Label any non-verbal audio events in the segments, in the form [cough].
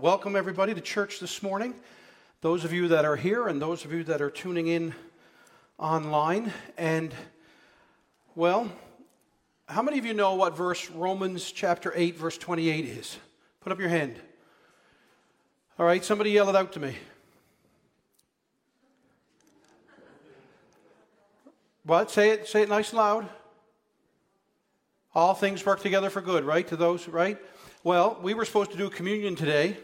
Welcome, everybody, to church this morning. Those of you that are here and those of you that are tuning in online. And, well, how many of you know what verse Romans chapter 8, verse 28 is? Put up your hand. All right, somebody yell it out to me. What? Say it, say it nice and loud. All things work together for good, right? To those, right? Well, we were supposed to do communion today.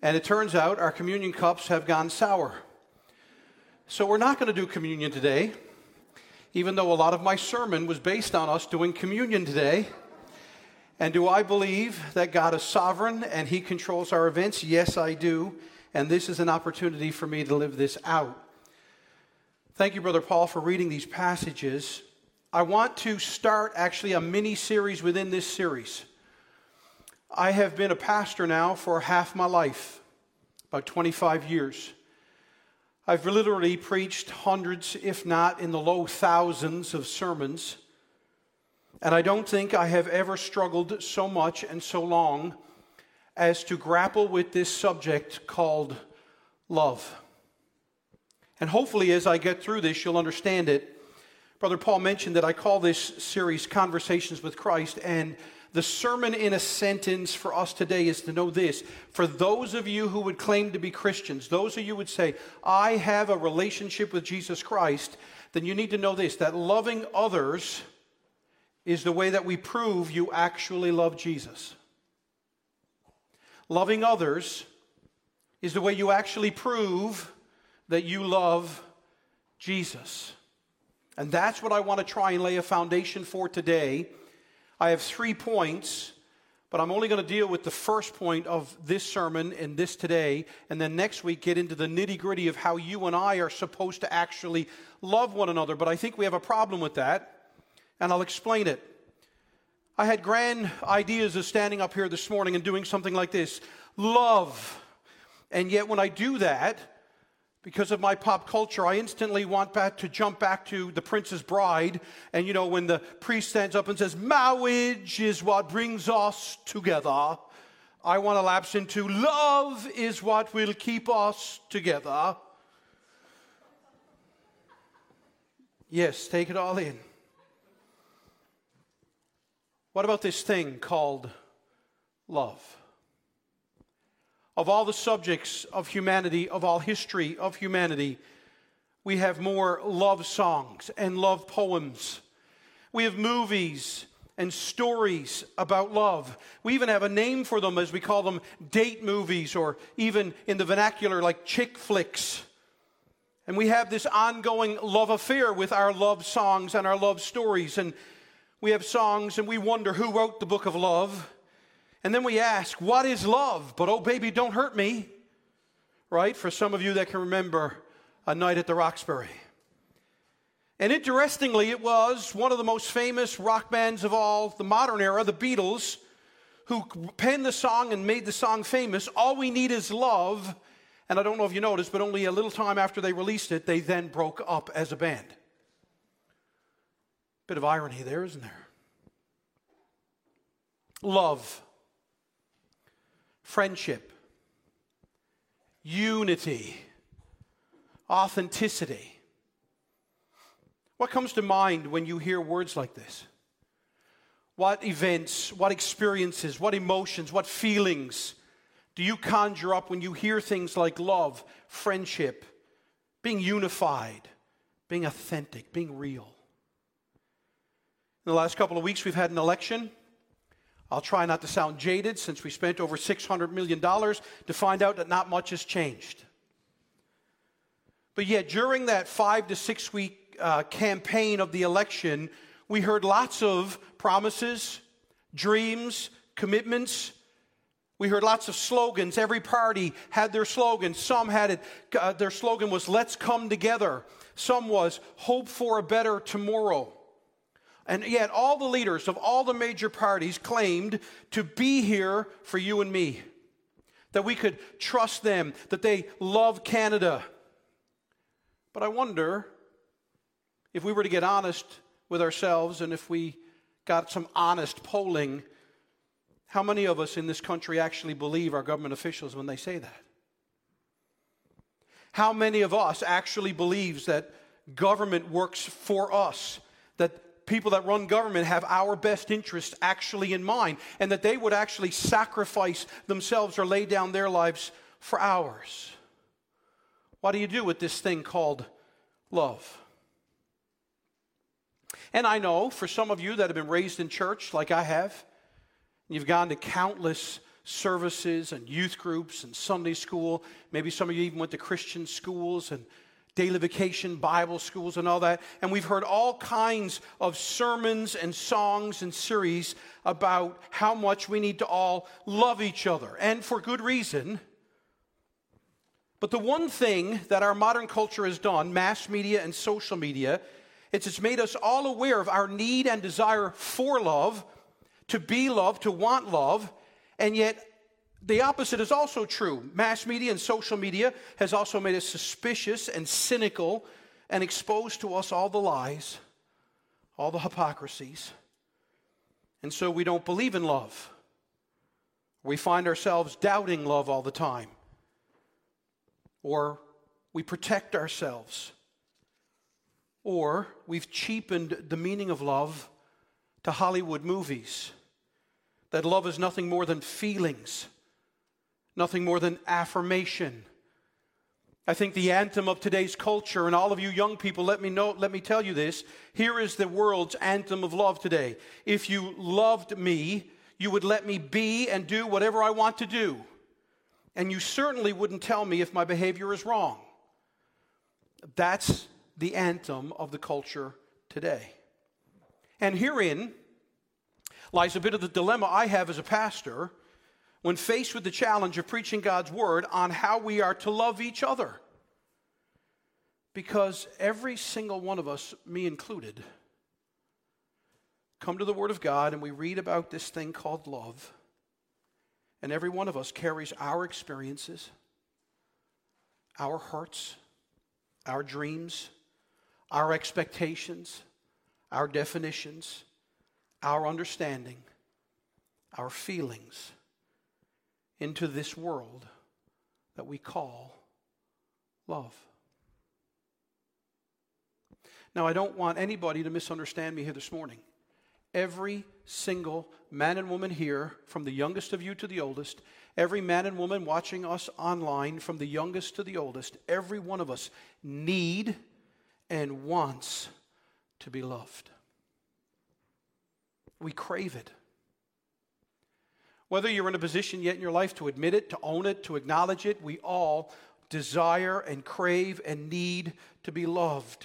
And it turns out our communion cups have gone sour. So we're not going to do communion today, even though a lot of my sermon was based on us doing communion today. And do I believe that God is sovereign and He controls our events? Yes, I do. And this is an opportunity for me to live this out. Thank you, Brother Paul, for reading these passages. I want to start actually a mini series within this series. I have been a pastor now for half my life, about 25 years. I've literally preached hundreds, if not in the low thousands, of sermons. And I don't think I have ever struggled so much and so long as to grapple with this subject called love. And hopefully, as I get through this, you'll understand it. Brother Paul mentioned that I call this series Conversations with Christ, and the sermon in a sentence for us today is to know this. For those of you who would claim to be Christians, those of you would say, I have a relationship with Jesus Christ, then you need to know this that loving others is the way that we prove you actually love Jesus. Loving others is the way you actually prove that you love Jesus. And that's what I want to try and lay a foundation for today I have three points, but I'm only going to deal with the first point of this sermon and this today, and then next week get into the nitty gritty of how you and I are supposed to actually love one another. But I think we have a problem with that, and I'll explain it. I had grand ideas of standing up here this morning and doing something like this love. And yet, when I do that, because of my pop culture, I instantly want back to jump back to the Princess Bride. And you know, when the priest stands up and says, Marriage is what brings us together, I want to lapse into love is what will keep us together. Yes, take it all in. What about this thing called love? Of all the subjects of humanity, of all history of humanity, we have more love songs and love poems. We have movies and stories about love. We even have a name for them as we call them date movies, or even in the vernacular, like chick flicks. And we have this ongoing love affair with our love songs and our love stories. And we have songs, and we wonder who wrote the book of love. And then we ask, what is love? But oh, baby, don't hurt me. Right? For some of you that can remember a night at the Roxbury. And interestingly, it was one of the most famous rock bands of all the modern era, the Beatles, who penned the song and made the song famous. All we need is love. And I don't know if you noticed, but only a little time after they released it, they then broke up as a band. Bit of irony there, isn't there? Love friendship, unity, authenticity. What comes to mind when you hear words like this? What events, what experiences, what emotions, what feelings do you conjure up when you hear things like love, friendship, being unified, being authentic, being real? In the last couple of weeks, we've had an election. I'll try not to sound jaded since we spent over $600 million to find out that not much has changed. But yet, during that five to six week uh, campaign of the election, we heard lots of promises, dreams, commitments. We heard lots of slogans. Every party had their slogan. Some had it, uh, their slogan was, Let's come together. Some was, Hope for a better tomorrow. And yet, all the leaders of all the major parties claimed to be here for you and me, that we could trust them, that they love Canada. But I wonder if we were to get honest with ourselves and if we got some honest polling, How many of us in this country actually believe our government officials when they say that? How many of us actually believes that government works for us, that people that run government have our best interests actually in mind, and that they would actually sacrifice themselves or lay down their lives for ours? What do you do with this thing called love? And I know for some of you that have been raised in church like I have, you've gone to countless services and youth groups and Sunday school. Maybe some of you even went to Christian schools and daily vacation Bible schools and all that. And we've heard all kinds of sermons and songs and series about how much we need to all love each other, and for good reason. But the one thing that our modern culture has done, mass media and social media, it's, it's made us all aware of our need and desire for love, to be loved, to want love, and yet the opposite is also true. Mass media and social media has also made us suspicious and cynical and exposed to us all the lies, all the hypocrisies. And so we don't believe in love. We find ourselves doubting love all the time. Or we protect ourselves or we've cheapened the meaning of love to Hollywood movies. That love is nothing more than feelings, nothing more than affirmation. I think the anthem of today's culture, and all of you young people, let me know, let me tell you this. Here is the world's anthem of love today. If you loved me, you would let me be and do whatever I want to do. And you certainly wouldn't tell me if my behavior is wrong. That's the anthem of the culture today. And herein lies a bit of the dilemma I have as a pastor when faced with the challenge of preaching God's word on how we are to love each other. Because every single one of us, me included, come to the Word of God and we read about this thing called love. And every one of us carries our experiences, our hurts, our dreams, our expectations, our definitions, our understanding, our feelings into this world that we call love. Now, I don't want anybody to misunderstand me here this morning. Every single man and woman here, from the youngest of you to the oldest, every man and woman watching us online, from the youngest to the oldest, every one of us need and wants to be loved. We crave it. Whether you're in a position yet in your life to admit it, to own it, to acknowledge it, we all desire and crave and need to be loved.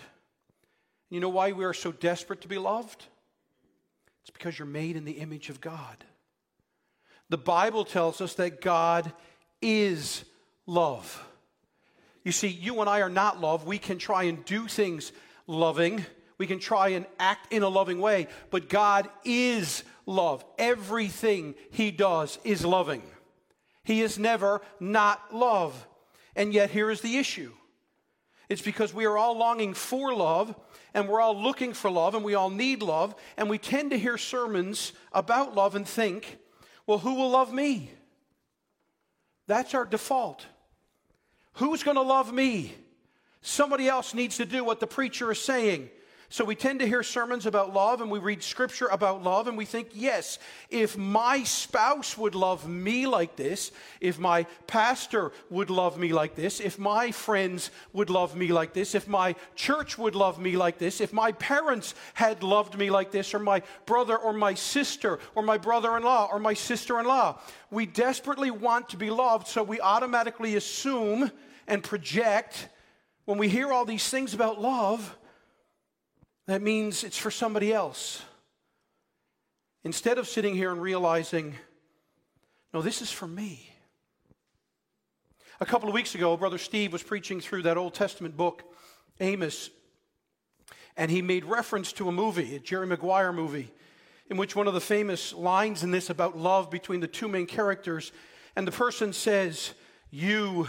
You know why we are so desperate to be loved? It's because you're made in the image of God. The Bible tells us that God is love. You see, you and I are not love. We can try and do things loving, we can try and act in a loving way, but God is love. Everything He does is loving. He is never not love. And yet, here is the issue it's because we are all longing for love, and we're all looking for love, and we all need love, and we tend to hear sermons about love and think, well, who will love me? That's our default. Who's going to love me? Somebody else needs to do what the preacher is saying. So we tend to hear sermons about love and we read scripture about love and we think, yes, if my spouse would love me like this, if my pastor would love me like this, if my friends would love me like this, if my church would love me like this, if my parents had loved me like this, or my brother or my sister or my brother in law or my sister in law, we desperately want to be loved, so we automatically assume and project when we hear all these things about love that means it's for somebody else. Instead of sitting here and realizing, no, this is for me. A couple of weeks ago, Brother Steve was preaching through that Old Testament book, Amos, and he made reference to a movie, a Jerry Maguire movie, in which one of the famous lines in this about love between the two main characters, and the person says, You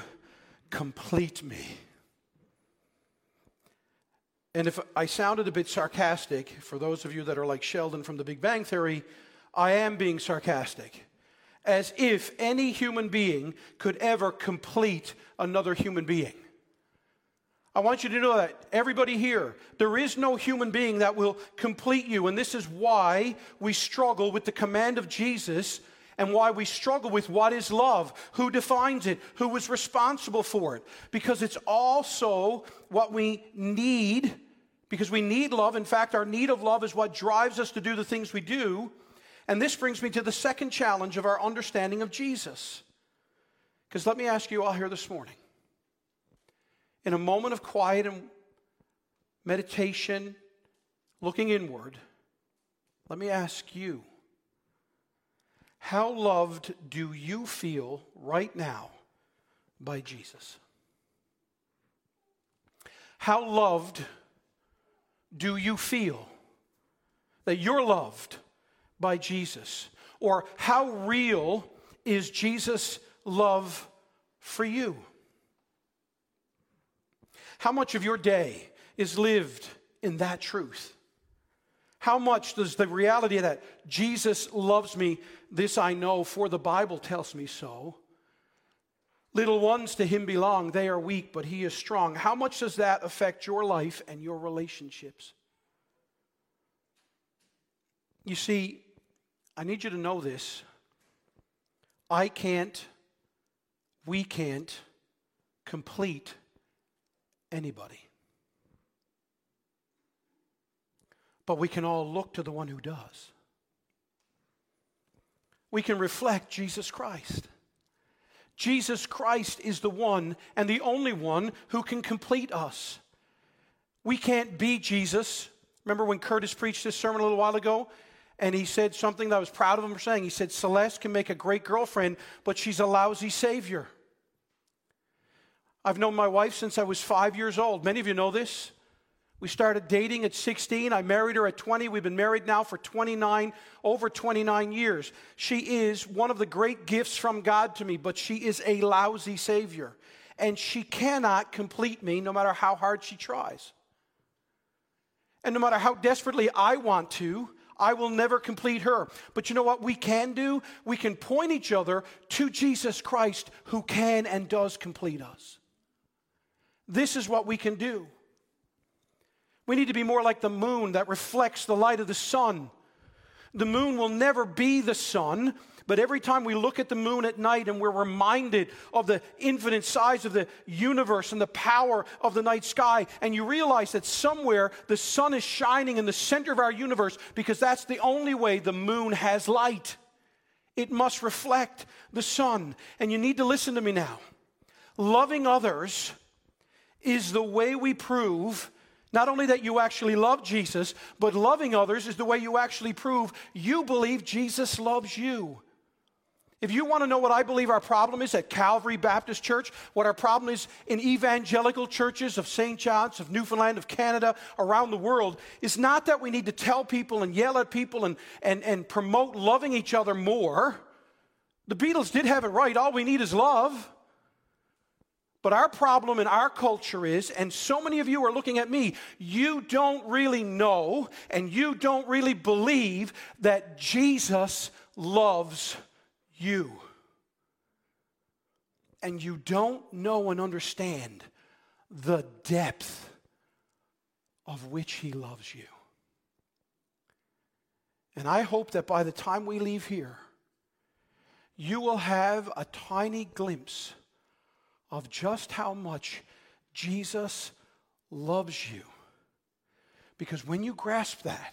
complete me. And if I sounded a bit sarcastic, for those of you that are like Sheldon from the Big Bang Theory, I am being sarcastic. as if any human being could ever complete another human being. I want you to know that, everybody here, there is no human being that will complete you. And this is why we struggle with the command of Jesus and why we struggle with what is love, who defines it, who is responsible for it. Because it's also what we need, because we need love. In fact, our need of love is what drives us to do the things we do. And this brings me to the second challenge of our understanding of Jesus. Because let me ask you all here this morning in a moment of quiet and meditation, looking inward, let me ask you how loved do you feel right now by Jesus? How loved do you feel that you're loved by Jesus? Or how real is Jesus' love for you? How much of your day is lived in that truth? How much does the reality that Jesus loves me, this I know, for the Bible tells me so? Little ones to him belong, they are weak, but he is strong. How much does that affect your life and your relationships? You see, I need you to know this. I can't, we can't complete anybody. But we can all look to the one who does. We can reflect Jesus Christ. Jesus Christ is the one and the only one who can complete us. We can't be Jesus. Remember when Curtis preached this sermon a little while ago? And he said something that I was proud of him for saying. He said, Celeste can make a great girlfriend, but she's a lousy savior. I've known my wife since I was five years old. Many of you know this. We started dating at 16. I married her at 20. We've been married now for 29, over 29 years. She is one of the great gifts from God to me, but she is a lousy Savior. And she cannot complete me no matter how hard she tries. And no matter how desperately I want to, I will never complete her. But you know what we can do? We can point each other to Jesus Christ who can and does complete us. This is what we can do. We need to be more like the moon that reflects the light of the sun. The moon will never be the sun, but every time we look at the moon at night and we're reminded of the infinite size of the universe and the power of the night sky, and you realize that somewhere the sun is shining in the center of our universe because that's the only way the moon has light. It must reflect the sun. And you need to listen to me now. Loving others is the way we prove not only that you actually love Jesus, but loving others is the way you actually prove you believe Jesus loves you. If you want to know what I believe our problem is at Calvary Baptist Church, what our problem is in evangelical churches of St. John's, of Newfoundland, of Canada, around the world, is not that we need to tell people and yell at people and, and, and promote loving each other more. The Beatles did have it right. All we need is love. But our problem in our culture is, and so many of you are looking at me, you don't really know and you don't really believe that Jesus loves you. And you don't know and understand the depth of which He loves you. And I hope that by the time we leave here, you will have a tiny glimpse of just how much Jesus loves you. Because when you grasp that,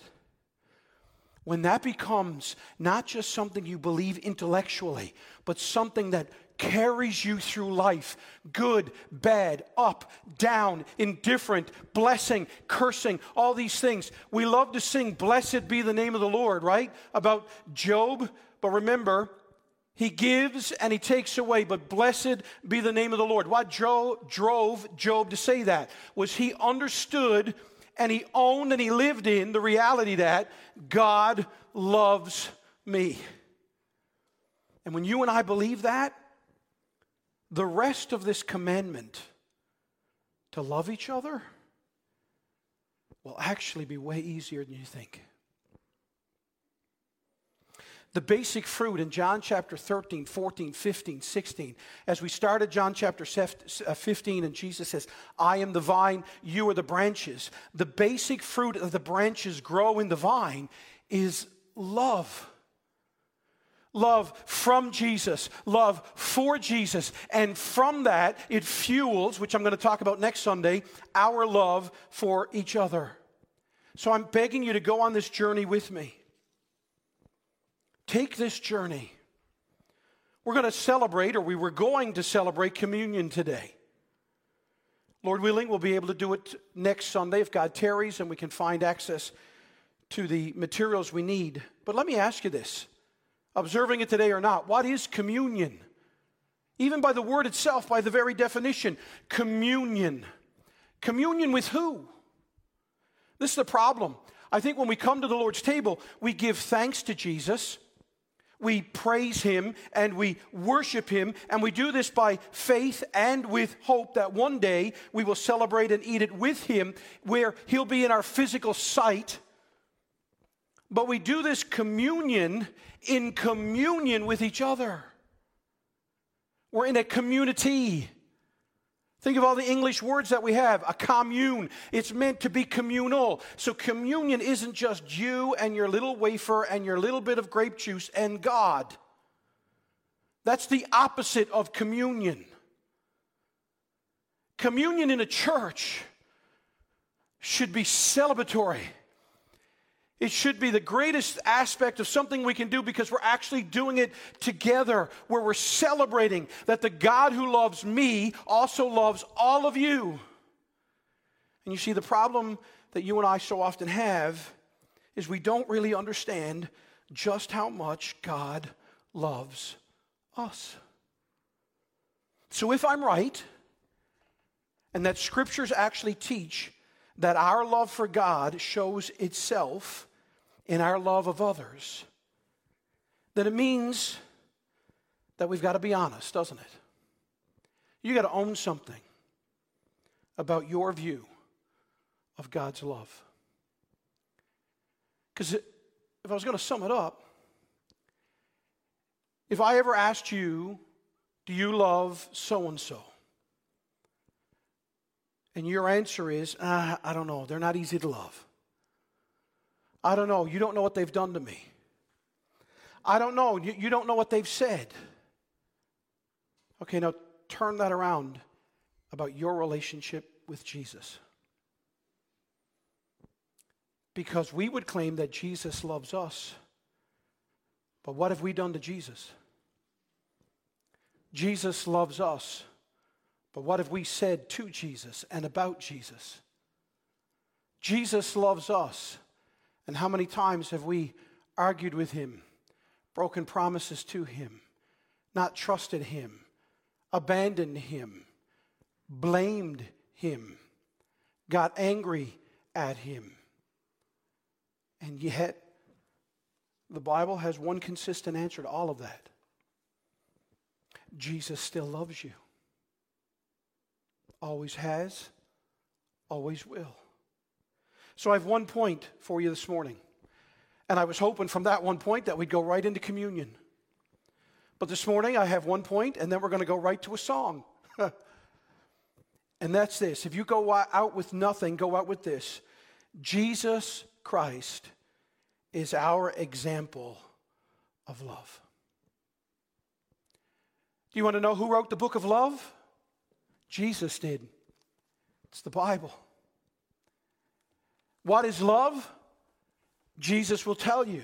when that becomes not just something you believe intellectually, but something that carries you through life good, bad, up, down, indifferent, blessing, cursing, all these things. We love to sing, Blessed be the name of the Lord, right? About Job. But remember, he gives and he takes away, but blessed be the name of the Lord. What drove Job to say that was he understood and he owned and he lived in the reality that God loves me. And when you and I believe that, the rest of this commandment to love each other will actually be way easier than you think. The basic fruit in John chapter 13, 14, 15, 16. As we started John chapter uh, 15, and Jesus says, I am the vine, you are the branches. The basic fruit of the branches grow in the vine is love. Love from Jesus, love for Jesus. And from that, it fuels, which I'm going to talk about next Sunday, our love for each other. So I'm begging you to go on this journey with me. Take this journey. We're going to celebrate, or we were going to celebrate communion today. Lord willing, we'll be able to do it next Sunday if God tarries and we can find access to the materials we need. But let me ask you this observing it today or not, what is communion? Even by the word itself, by the very definition, communion. Communion with who? This is the problem. I think when we come to the Lord's table, we give thanks to Jesus we praise Him and we worship Him, and we do this by faith and with hope that one day we will celebrate and eat it with Him, where He'll be in our physical sight. But we do this communion in communion with each other. We're in a community. Think of all the English words that we have. A commune. It's meant to be communal. So communion isn't just you and your little wafer and your little bit of grape juice and God. That's the opposite of communion. Communion in a church should be celebratory. It should be the greatest aspect of something we can do because we're actually doing it together, where we're celebrating that the God who loves me also loves all of you. And you see, the problem that you and I so often have is we don't really understand just how much God loves us. So, if I'm right, and that scriptures actually teach that our love for God shows itself in our love of others, then it means that we've got to be honest, doesn't it? You got to own something about your view of God's love. Because if I was going to sum it up, if I ever asked you, Do you love so and so? And your answer is, ah, I don't know, they're not easy to love. I don't know. You don't know what they've done to me. I don't know. You, you don't know what they've said. Okay, now turn that around about your relationship with Jesus. Because we would claim that Jesus loves us. But what have we done to Jesus? Jesus loves us. But what have we said to Jesus and about Jesus? Jesus loves us. And how many times have we argued with him, broken promises to him, not trusted him, abandoned him, blamed him, got angry at him? And yet, the Bible has one consistent answer to all of that Jesus still loves you. Always has, always will. So I have one point for you this morning. And I was hoping from that one point that we'd go right into communion. But this morning I have one point, and then we're going to go right to a song. [laughs] and that's this if you go out with nothing, go out with this Jesus Christ is our example of love. Do you want to know who wrote the book of love? Jesus did. It's the Bible. What is love? Jesus will tell you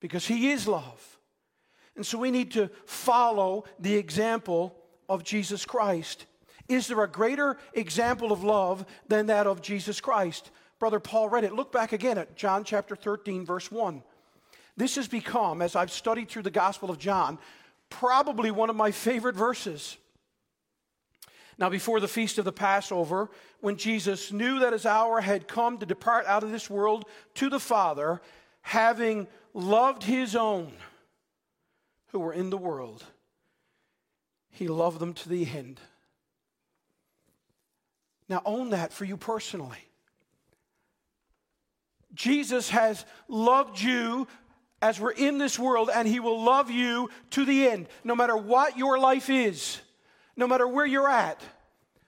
because he is love. And so we need to follow the example of Jesus Christ. Is there a greater example of love than that of Jesus Christ? Brother Paul read it. Look back again at John chapter 13, verse 1. This has become, as I've studied through the Gospel of John, probably one of my favorite verses. Now, before the feast of the Passover, when Jesus knew that his hour had come to depart out of this world to the Father, having loved his own who were in the world, he loved them to the end. Now, own that for you personally. Jesus has loved you as we're in this world, and He will love you to the end, no matter what your life is, no matter where you're at.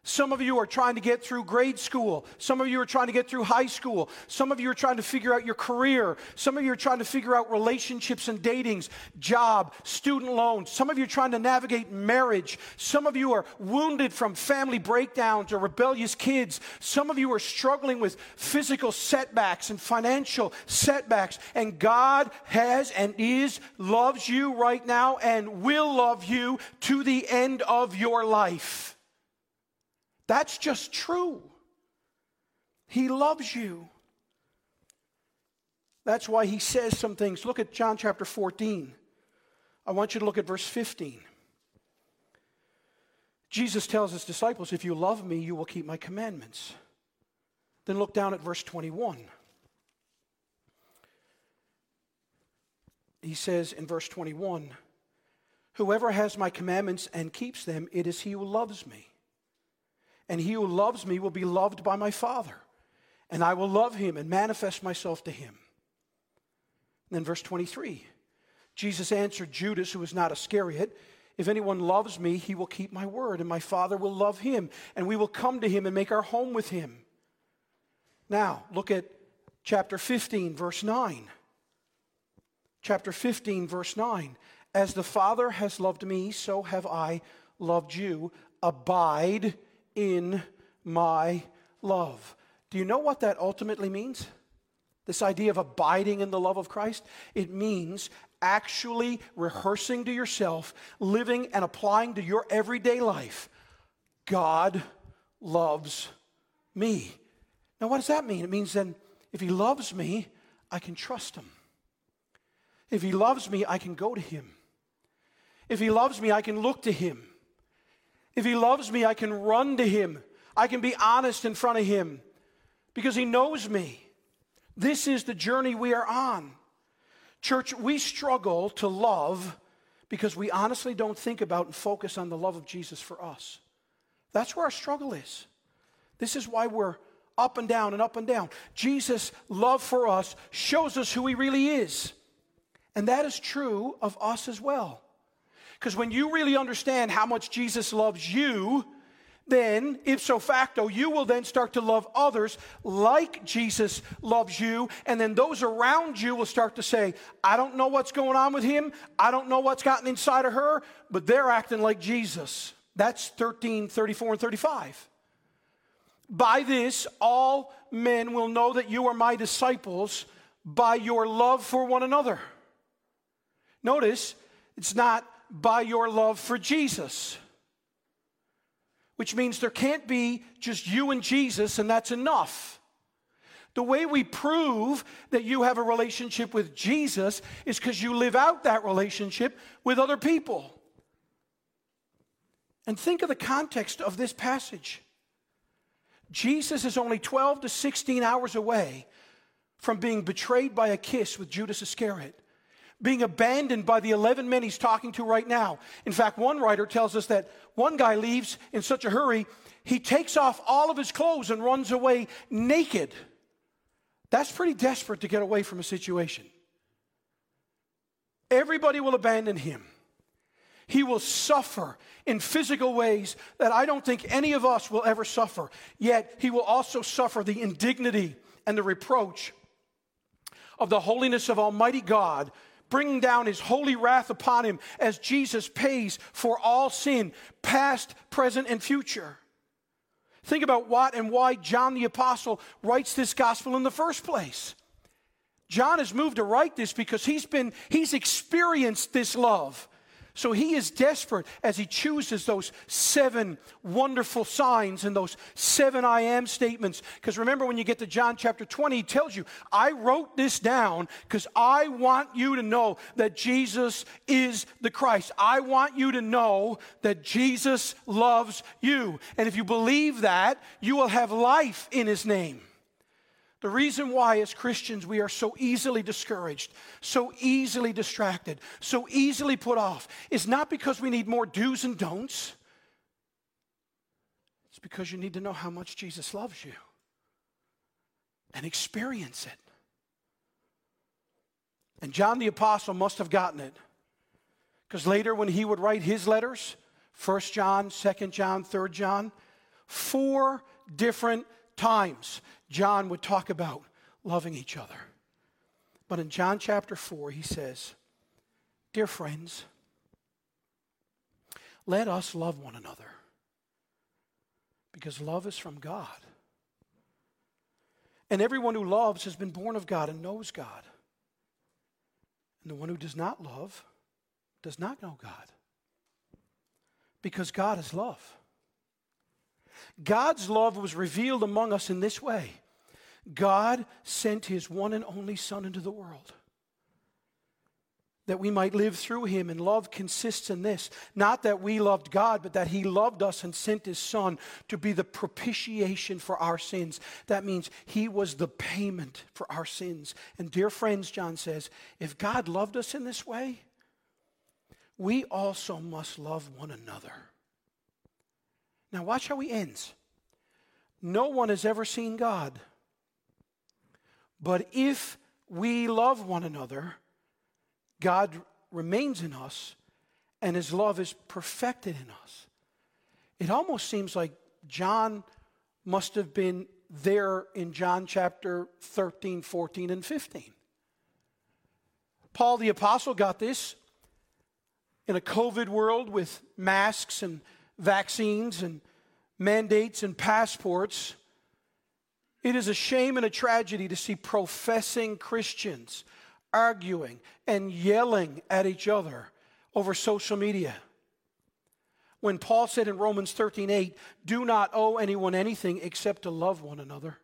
Some of you are trying to get through grade school. Some of you are trying to get through high school. Some of you are trying to figure out your career. Some of you are trying to figure out relationships and datings, job, student loans. Some of you are trying to navigate marriage. Some of you are wounded from family breakdowns or rebellious kids. Some of you are struggling with physical setbacks and financial setbacks. And God has and is, loves you right now and will love you to the end of your life. That's just true. He loves you. That's why he says some things. Look at John chapter 14. I want you to look at verse 15. Jesus tells his disciples, If you love me, you will keep my commandments. Then look down at verse 21. He says in verse 21 Whoever has my commandments and keeps them, it is he who loves me. And he who loves me will be loved by my Father, and I will love him and manifest myself to him. And then, verse 23 Jesus answered Judas, who was not Iscariot, If anyone loves me, he will keep my word, and my Father will love him, and we will come to him and make our home with him. Now, look at chapter 15, verse 9. Chapter 15, verse 9. As the Father has loved me, so have I loved you. Abide in my love. Do you know what that ultimately means? This idea of abiding in the love of Christ? It means actually rehearsing to yourself, living and applying to your everyday life. God loves me. Now, what does that mean? It means then if He loves me, I can trust Him. If He loves me, I can go to Him. If He loves me, I can look to Him. If he loves me, I can run to him. I can be honest in front of him because he knows me. This is the journey we are on. Church, we struggle to love because we honestly don't think about and focus on the love of Jesus for us. That's where our struggle is. This is why we're up and down and up and down. Jesus' love for us shows us who he really is. And that is true of us as well. Because when you really understand how much Jesus loves you, then ipso facto, you will then start to love others like Jesus loves you. And then those around you will start to say, I don't know what's going on with him. I don't know what's gotten inside of her, but they're acting like Jesus. That's 13, 34, and 35. By this, all men will know that you are my disciples by your love for one another. Notice, it's not by your love for Jesus. Which means there can't be just you and Jesus, and that's enough. The way we prove that you have a relationship with Jesus is because you live out that relationship with other people. And think of the context of this passage. Jesus is only 12 to 16 hours away from being betrayed by a kiss with Judas Iscariot being abandoned by the 11 men he's talking to right now. In fact, one writer tells us that one guy leaves in such a hurry, he takes off all of his clothes and runs away naked. That's pretty desperate to get away from a situation. Everybody will abandon him. He will suffer in physical ways that I don't think any of us will ever suffer. Yet, he will also suffer the indignity and the reproach of the holiness of Almighty God bringing down his holy wrath upon him as Jesus pays for all sin, past, present, and future. Think about what and why John the Apostle writes this gospel in the first place. John is moved to write this because he's been, he's experienced this love. So he is desperate as he chooses those seven wonderful signs and those seven I am statements. Because remember, when you get to John chapter 20, he tells you, I wrote this down because I want you to know that Jesus is the Christ. I want you to know that Jesus loves you. And if you believe that, you will have life in his name. The reason why, as Christians, we are so easily discouraged, so easily distracted, so easily put off is not because we need more do's and don'ts. It's because you need to know how much Jesus loves you and experience it. And John the Apostle must have gotten it. Because later, when he would write his letters, 1 John, 2 John, 3 John, four different times John would talk about loving each other. But in John chapter 4, he says, Dear friends, let us love one another because love is from God. And everyone who loves has been born of God and knows God. And the one who does not love does not know God because God is love. God's love was revealed among us in this way God sent his one and only Son into the world that we might live through him. And love consists in this not that we loved God, but that he loved us and sent his Son to be the propitiation for our sins. That means he was the payment for our sins. And dear friends, John says, if God loved us in this way, we also must love one another. Now, watch how he ends. No one has ever seen God. But if we love one another, God remains in us and his love is perfected in us. It almost seems like John must have been there in John chapter 13, 14, and 15. Paul the Apostle got this in a COVID world with masks and vaccines and mandates and passports. It is a shame and a tragedy to see professing Christians arguing and yelling at each other over social media. When Paul said in Romans 13 8, do not owe anyone anything except to love one another.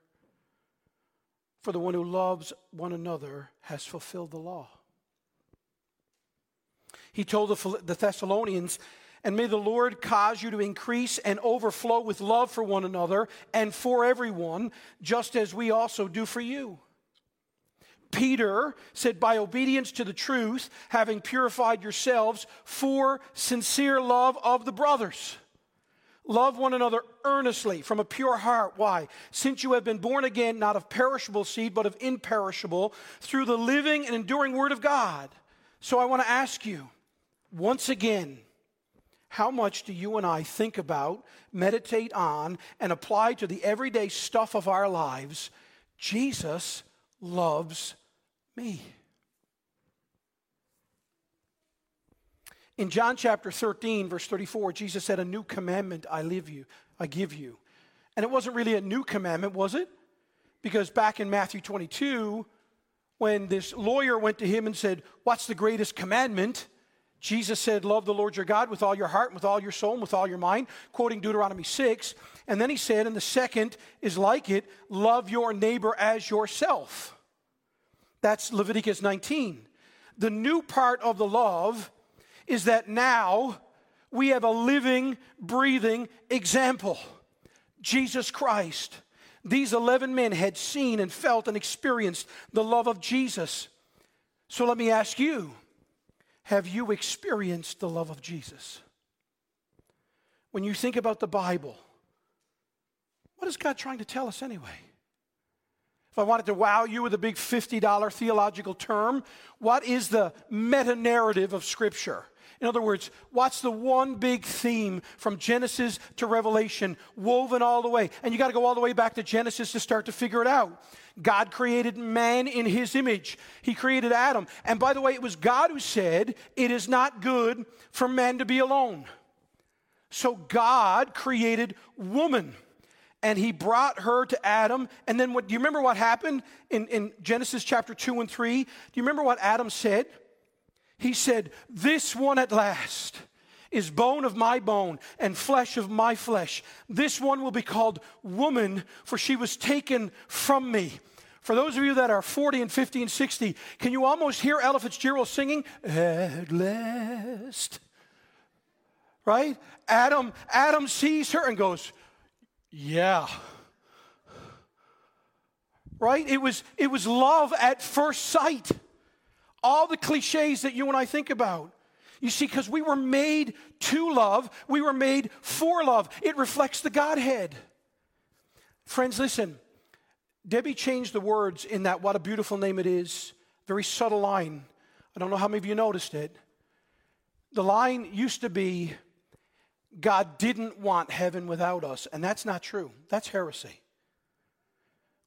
For the one who loves one another has fulfilled the law. He told the Thessalonians, and may the Lord cause you to increase and overflow with love for one another and for everyone, just as we also do for you. Peter said, By obedience to the truth, having purified yourselves for sincere love of the brothers. Love one another earnestly from a pure heart. Why? Since you have been born again, not of perishable seed, but of imperishable, through the living and enduring word of God. So I want to ask you once again, how much do you and I think about, meditate on, and apply to the everyday stuff of our lives? Jesus loves me. In John chapter 13, verse 34, Jesus said, A new commandment I you, I give you. And it wasn't really a new commandment, was it? Because back in Matthew 22, when this lawyer went to him and said, What's the greatest commandment? Jesus said, Love the Lord your God with all your heart, and with all your soul, and with all your mind, quoting Deuteronomy 6. And then he said, And the second is like it, love your neighbor as yourself. That's Leviticus 19. The new part of the love is that now we have a living, breathing example Jesus Christ. These 11 men had seen and felt and experienced the love of Jesus. So let me ask you have you experienced the love of Jesus? When you think about the Bible, what is God trying to tell us anyway? If I wanted to wow you with a big $50 theological term, what is the meta narrative of Scripture? In other words, what's the one big theme from Genesis to Revelation woven all the way? And you got to go all the way back to Genesis to start to figure it out. God created man in his image. He created Adam. And by the way, it was God who said, It is not good for man to be alone. So God created woman and he brought her to Adam. And then what do you remember what happened in, in Genesis chapter 2 and 3? Do you remember what Adam said? He said, This one at last is bone of my bone and flesh of my flesh. This one will be called woman, for she was taken from me. For those of you that are 40 and 50 and 60, can you almost hear Ella Fitzgerald singing, At last? Right? Adam, Adam sees her and goes, Yeah. Right? It was, it was love at first sight. All the cliches that you and I think about. You see, because we were made to love, we were made for love. It reflects the Godhead. Friends, listen. Debbie changed the words in that What a Beautiful Name It Is very subtle line. I don't know how many of you noticed it. The line used to be God didn't want heaven without us, and that's not true. That's heresy.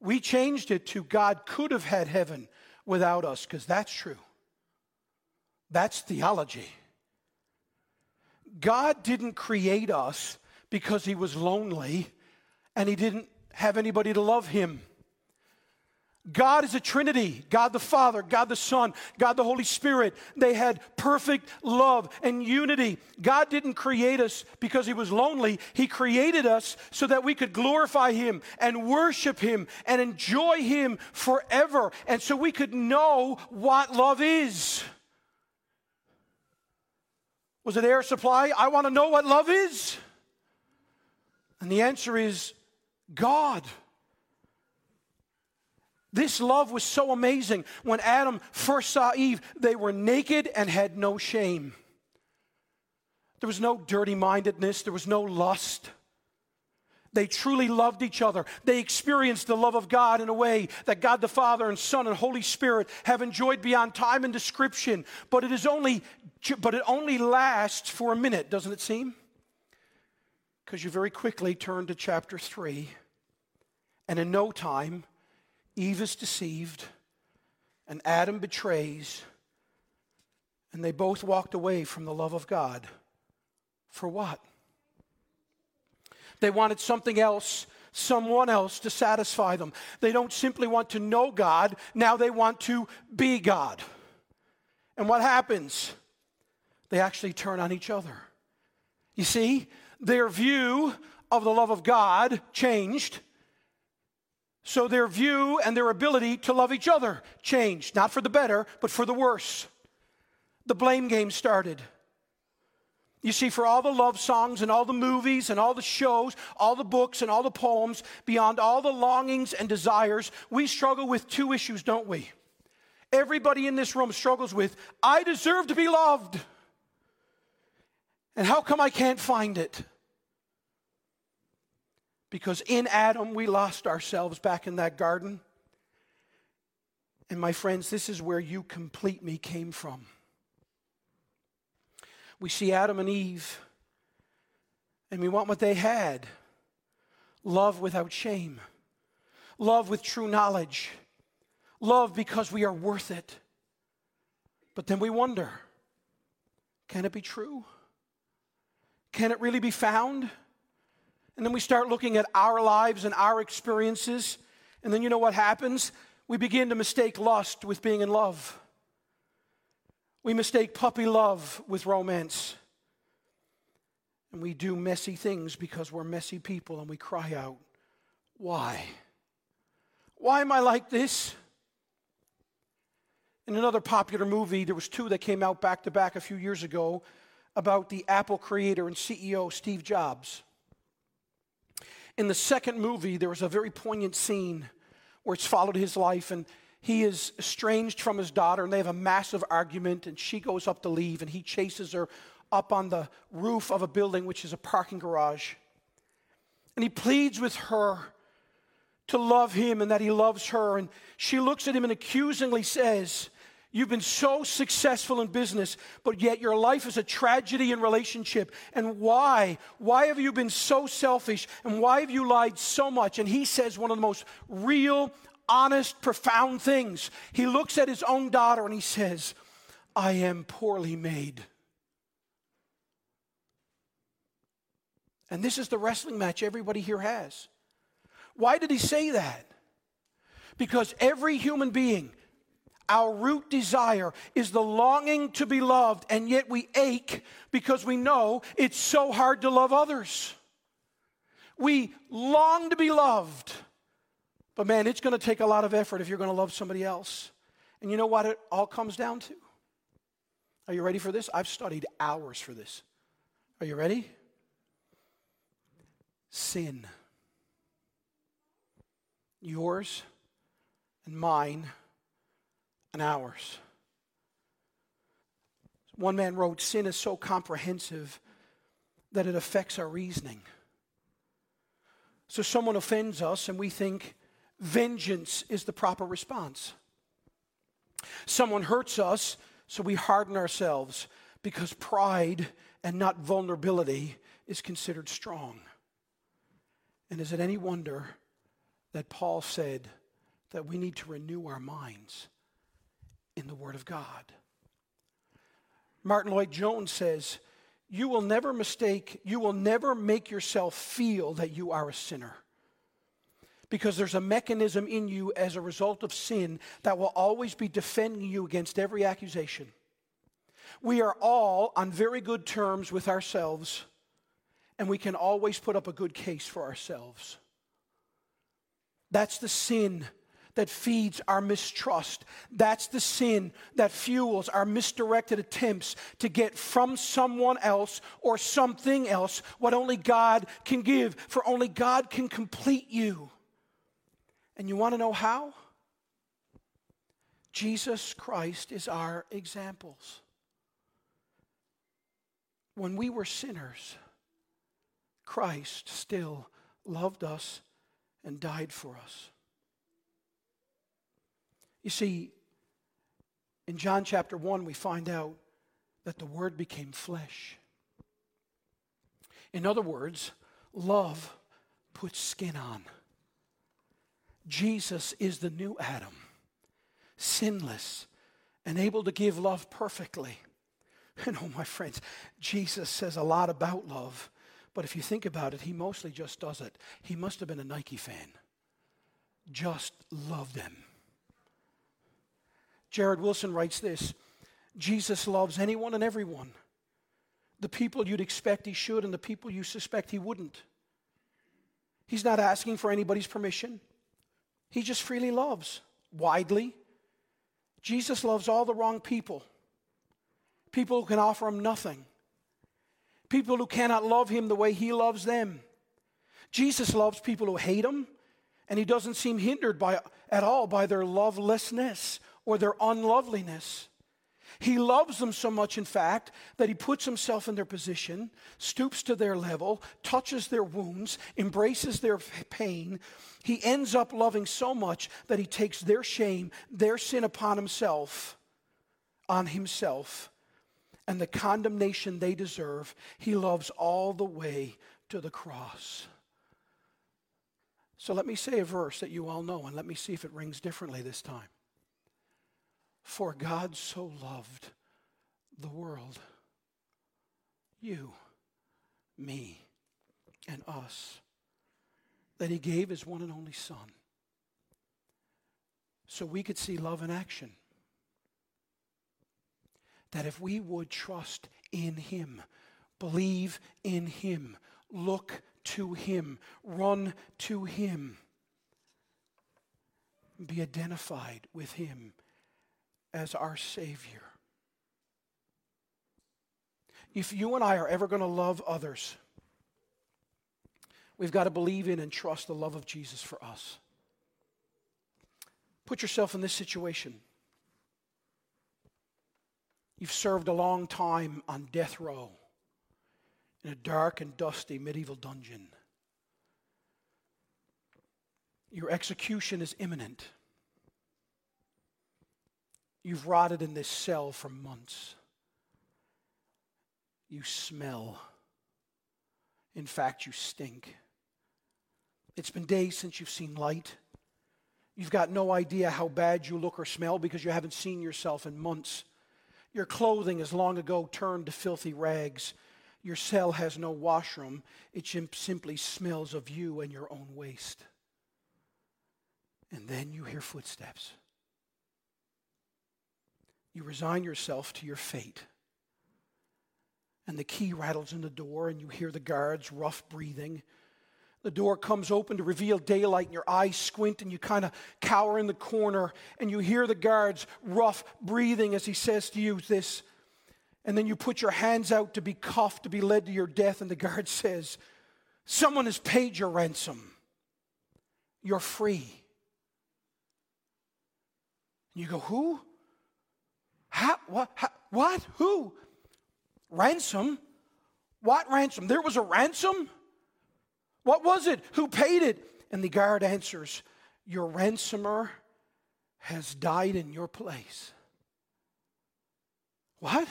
We changed it to God could have had heaven without us, because that's true. That's theology. God didn't create us because he was lonely and he didn't have anybody to love him. God is a Trinity God the Father, God the Son, God the Holy Spirit. They had perfect love and unity. God didn't create us because He was lonely, He created us so that we could glorify Him and worship Him and enjoy Him forever, and so we could know what love is. Was it air supply? I want to know what love is. And the answer is God. This love was so amazing. When Adam first saw Eve, they were naked and had no shame. There was no dirty mindedness, there was no lust. They truly loved each other. They experienced the love of God in a way that God the Father and Son and Holy Spirit have enjoyed beyond time and description. But it is only but it only lasts for a minute, doesn't it seem? Because you very quickly turn to chapter 3 and in no time Eve is deceived, and Adam betrays, and they both walked away from the love of God. For what? They wanted something else, someone else to satisfy them. They don't simply want to know God, now they want to be God. And what happens? They actually turn on each other. You see, their view of the love of God changed so their view and their ability to love each other changed, not for the better, but for the worse. The blame game started. You see, for all the love songs and all the movies and all the shows, all the books and all the poems, beyond all the longings and desires, we struggle with two issues, don't we? Everybody in this room struggles with I deserve to be loved. And how come I can't find it? Because in Adam, we lost ourselves back in that garden. And my friends, this is where you complete me came from. We see Adam and Eve, and we want what they had love without shame, love with true knowledge, love because we are worth it. But then we wonder can it be true? Can it really be found? And then we start looking at our lives and our experiences. And then you know what happens? We begin to mistake lust with being in love. We mistake puppy love with romance. And we do messy things because we're messy people and we cry out, Why? Why am I like this? In another popular movie, there was two that came out back to back a few years ago about the Apple creator and CEO Steve Jobs. In the second movie, there was a very poignant scene where it's followed his life, and he is estranged from his daughter, and they have a massive argument, and she goes up to leave, and he chases her up on the roof of a building, which is a parking garage. And he pleads with her to love him and that he loves her. And she looks at him and accusingly says, You've been so successful in business, but yet your life is a tragedy in relationship. And why? Why have you been so selfish? And why have you lied so much? And he says one of the most real, honest, profound things. He looks at his own daughter and he says, I am poorly made. And this is the wrestling match everybody here has. Why did he say that? Because every human being, our root desire is the longing to be loved, and yet we ache because we know it's so hard to love others. We long to be loved, but man, it's going to take a lot of effort if you're going to love somebody else. And you know what it all comes down to? Are you ready for this? I've studied hours for this. Are you ready? Sin. Yours and mine and ours. One man wrote Sin is so comprehensive that it affects our reasoning. So someone offends us, and we think vengeance is the proper response. Someone hurts us, so we harden ourselves because pride and not vulnerability is considered strong. And is it any wonder that Paul said that we need to renew our minds in the Word of God? Martyn Lloyd-Jones says, You will never mistake, you will never make yourself feel that you are a sinner. Because there's a mechanism in you as a result of sin that will always be defending you against every accusation. We are all on very good terms with ourselves, and we can always put up a good case for ourselves. That's the sin that feeds our mistrust. That's the sin that fuels our misdirected attempts to get from someone else or something else what only God can give, for only God can complete you. And you want to know how? Jesus Christ is our examples. When we were sinners, Christ still loved us and died for us. You see, in John chapter 1, we find out that the Word became flesh. In other words, love puts skin on. Jesus is the new Adam, sinless and able to give love perfectly. [laughs] And oh, my friends, Jesus says a lot about love, but if you think about it, he mostly just does it. He must have been a Nike fan. Just love them. Jared Wilson writes this Jesus loves anyone and everyone. The people you'd expect he should, and the people you suspect he wouldn't. He's not asking for anybody's permission. He just freely loves, widely. Jesus loves all the wrong people people who can offer him nothing, people who cannot love him the way he loves them. Jesus loves people who hate him, and he doesn't seem hindered by, at all by their lovelessness or their unloveliness. He loves them so much, in fact, that he puts himself in their position, stoops to their level, touches their wounds, embraces their pain. He ends up loving so much that he takes their shame, their sin upon himself, on himself, and the condemnation they deserve, he loves all the way to the cross. So let me say a verse that you all know, and let me see if it rings differently this time. For God so loved the world, you, me, and us, that he gave his one and only Son so we could see love in action. That if we would trust in Him, believe in Him, look to Him, run to Him, be identified with Him as our Savior. If you and I are ever going to love others, we've got to believe in and trust the love of Jesus for us. Put yourself in this situation. You've served a long time on death row in a dark and dusty medieval dungeon. Your execution is imminent. You've rotted in this cell for months. You smell. In fact, you stink. It's been days since you've seen light. You've got no idea how bad you look or smell because you haven't seen yourself in months. Your clothing is long ago turned to filthy rags. Your cell has no washroom. It simply smells of you and your own waste. And then you hear footsteps. You resign yourself to your fate. And the key rattles in the door, and you hear the guards rough breathing the door comes open to reveal daylight, and your eyes squint, and you kind of cower in the corner, and you hear the guard's rough breathing as he says to you this. And then you put your hands out to be cuffed, to be led to your death, and the guard says, Someone has paid your ransom. You're free. And you go, Who? How? What? How, what? Who? Ransom? What ransom? There was a ransom? What was it? Who paid it? And the guard answers, Your ransomer has died in your place. What?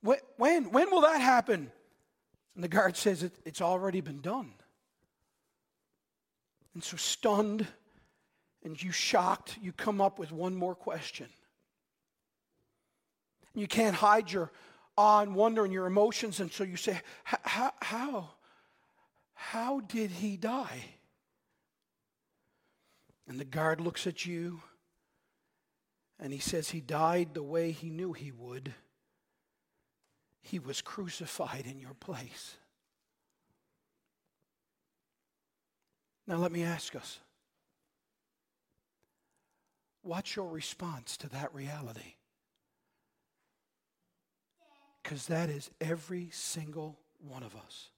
When? When will that happen? And the guard says, it, It's already been done. And so, stunned and you shocked, you come up with one more question. You can't hide your awe and wonder and your emotions, and so you say, How? How did he die? And the guard looks at you and he says, He died the way he knew he would. He was crucified in your place. Now, let me ask us what's your response to that reality? Because that is every single one of us.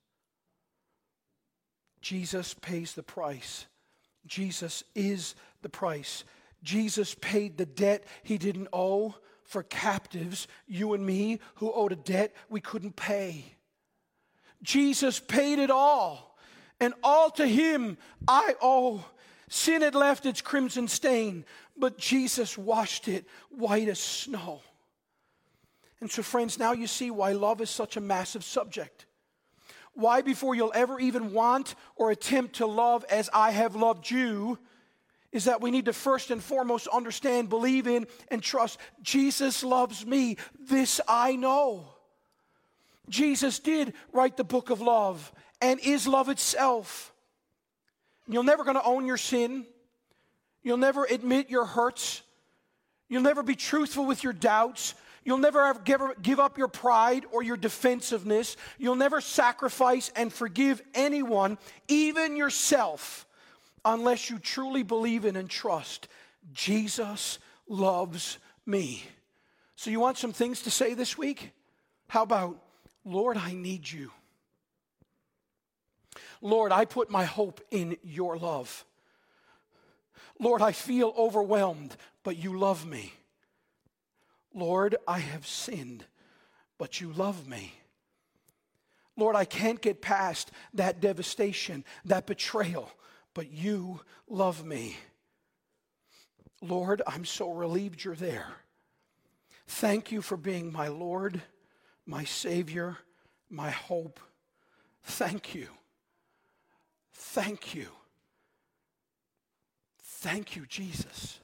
Jesus pays the price. Jesus is the price. Jesus paid the debt he didn't owe for captives, you and me, who owed a debt we couldn't pay. Jesus paid it all, and all to him I owe. Sin had left its crimson stain, but Jesus washed it white as snow. And so, friends, now you see why love is such a massive subject. Why, before you'll ever even want or attempt to love as I have loved you, is that we need to first and foremost understand, believe in, and trust Jesus loves me. This I know. Jesus did write the book of love and is love itself. You're never going to own your sin. You'll never admit your hurts. You'll never be truthful with your doubts. You'll never give up your pride or your defensiveness. You'll never sacrifice and forgive anyone, even yourself, unless you truly believe in and trust Jesus loves me. So, you want some things to say this week? How about, Lord, I need you? Lord, I put my hope in your love. Lord, I feel overwhelmed, but you love me. Lord, I have sinned, but you love me. Lord, I can't get past that devastation, that betrayal, but you love me. Lord, I'm so relieved you're there. Thank you for being my Lord, my Savior, my hope. Thank you. Thank you. Thank you, Jesus.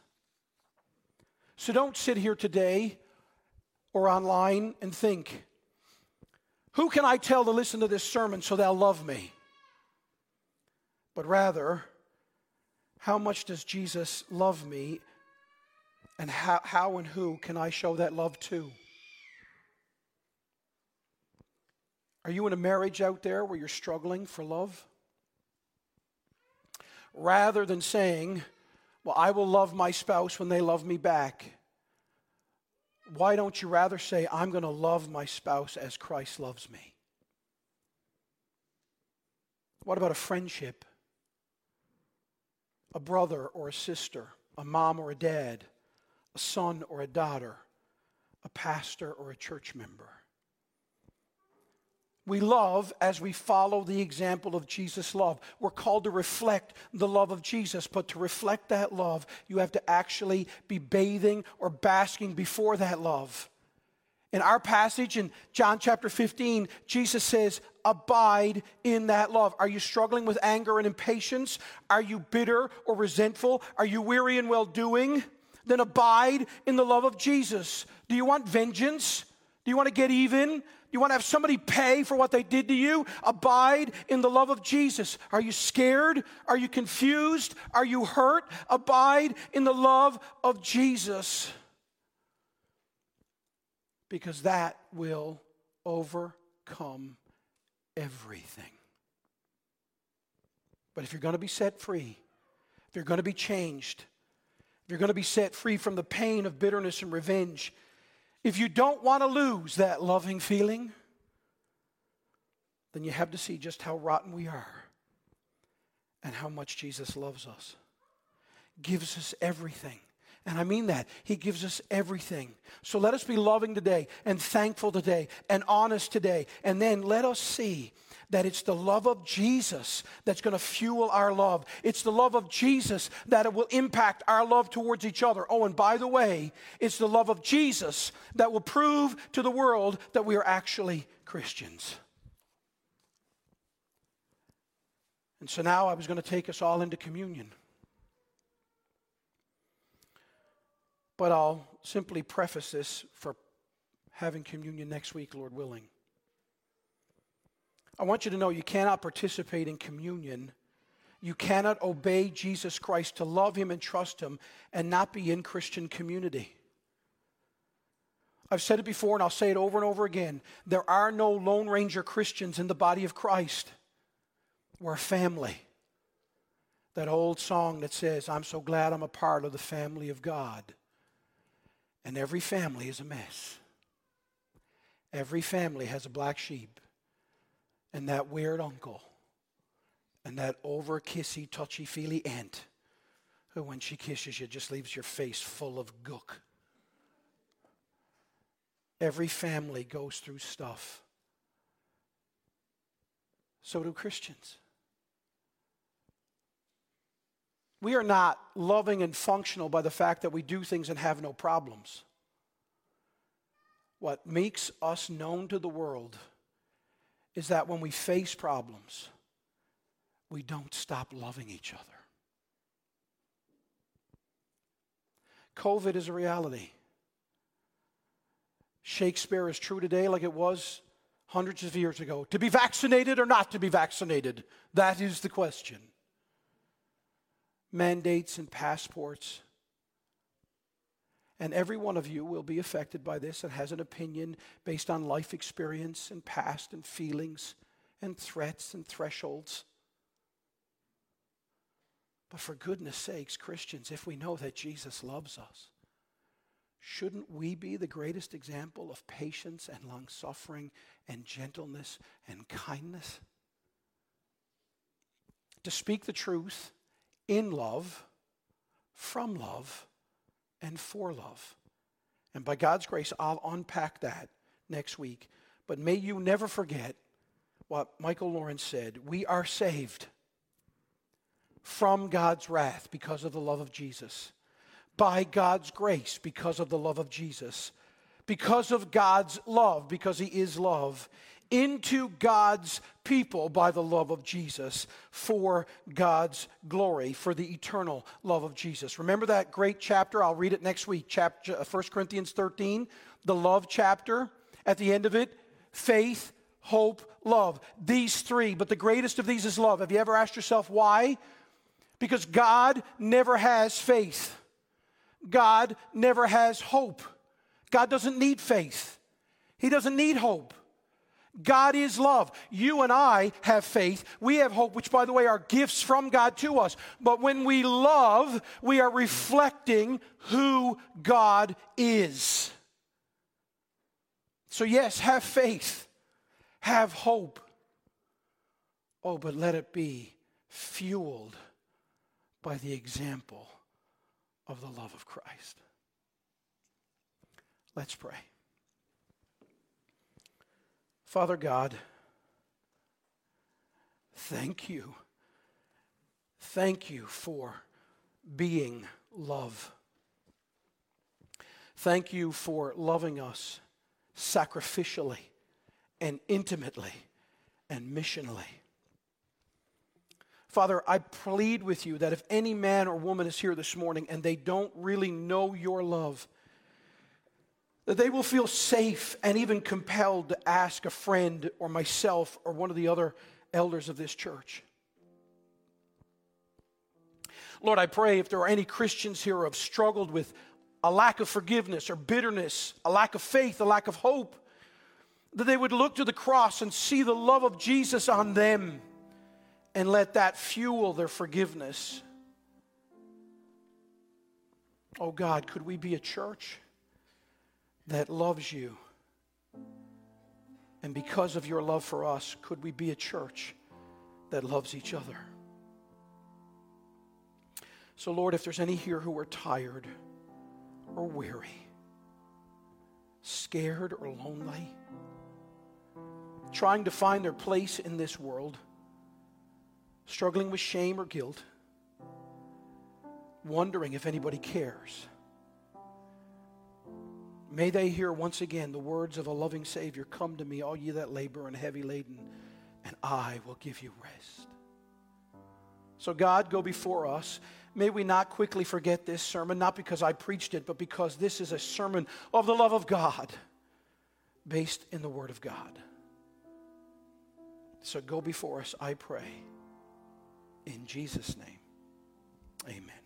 So don't sit here today or online and think, who can I tell to listen to this sermon so they'll love me? But rather, how much does Jesus love me and how, how and who can I show that love to? Are you in a marriage out there where you're struggling for love? Rather than saying, Well, I will love my spouse when they love me back, why don't you rather say, I'm going to love my spouse as Christ loves me? What about a friendship? A brother or a sister, a mom or a dad, a son or a daughter, a pastor or a church member? We love as we follow the example of Jesus' love. We're called to reflect the love of Jesus, but to reflect that love, you have to actually be bathing or basking before that love. In our passage in John chapter 15, Jesus says, Abide in that love. Are you struggling with anger and impatience? Are you bitter or resentful? Are you weary and well doing? Then abide in the love of Jesus. Do you want vengeance? Do you want to get even? Do you want to have somebody pay for what they did to you? Abide in the love of Jesus. Are you scared? Are you confused? Are you hurt? Abide in the love of Jesus. Because that will overcome everything. But if you're going to be set free, if you're going to be changed, if you're going to be set free from the pain of bitterness and revenge, if you don't want to lose that loving feeling, then you have to see just how rotten we are and how much Jesus loves us. Gives us everything, And I mean that. He gives us everything. So let us be loving today and thankful today and honest today. And then let us see that it's the love of Jesus that's going to fuel our love. It's the love of Jesus that it will impact our love towards each other. Oh, and by the way, it's the love of Jesus that will prove to the world that we are actually Christians. And so now I was going to take us all into communion. But I'll simply preface this for having communion next week, Lord willing. I want you to know you cannot participate in communion. You cannot obey Jesus Christ to love him and trust him and not be in Christian community. I've said it before and I'll say it over and over again. There are no Lone Ranger Christians in the body of Christ. We're a family. That old song that says, I'm so glad I'm a part of the family of God. And every family is a mess. Every family has a black sheep and that weird uncle and that over kissy, touchy feely aunt who, when she kisses you, just leaves your face full of gook. Every family goes through stuff. So do Christians. We are not loving and functional by the fact that we do things and have no problems. What makes us known to the world is that when we face problems, we don't stop loving each other. COVID is a reality. Shakespeare is true today like it was hundreds of years ago. To be vaccinated or not to be vaccinated? That is the question mandates and passports. And every one of you will be affected by this and has an opinion based on life experience and past and feelings and threats and thresholds. But for goodness sakes, Christians, if we know that Jesus loves us, shouldn't we be the greatest example of patience and long suffering and gentleness and kindness? To speak the truth in love, from love, and for love. And by God's grace, I'll unpack that next week. But may you never forget what Michael Lawrence said we are saved from God's wrath because of the love of Jesus, by God's grace because of the love of Jesus, because of God's love, because He is love, into God's people by the love of Jesus for God's glory, for the eternal love of Jesus. Remember that great chapter? I'll read it next week, chapter 1 uh, Corinthians 13, the love chapter. At the end of it, faith, hope, love. These three, but the greatest of these is love. Have you ever asked yourself why? Because God never has faith. God never has hope. God doesn't need faith. He doesn't need hope. God is love. You and I have faith. We have hope, which, by the way, are gifts from God to us. But when we love, we are reflecting who God is. So, yes, have faith, have hope. Oh, but let it be fueled by the example of the love of Christ. Let's pray. Father God, thank you. Thank you for being love. Thank you for loving us sacrificially and intimately and missionally. Father, I plead with you that if any man or woman is here this morning and they don't really know your love, that they will feel safe and even compelled to ask a friend or myself or one of the other elders of this church. Lord, I pray if there are any Christians here who have struggled with a lack of forgiveness or bitterness, a lack of faith, a lack of hope, that they would look to the cross and see the love of Jesus on them and let that fuel their forgiveness. Oh God, could we be a church? That loves you. And because of your love for us, could we be a church that loves each other? So, Lord, if there's any here who are tired, or weary, scared or lonely, trying to find their place in this world, struggling with shame or guilt, wondering if anybody cares. May they hear once again the words of a loving Savior Come to me, all ye that labor and heavy laden, and I will give you rest. So, God, go before us. May we not quickly forget this sermon, not because I preached it, but because this is a sermon of the love of God based in the Word of God. So, go before us, I pray. In Jesus' name, amen.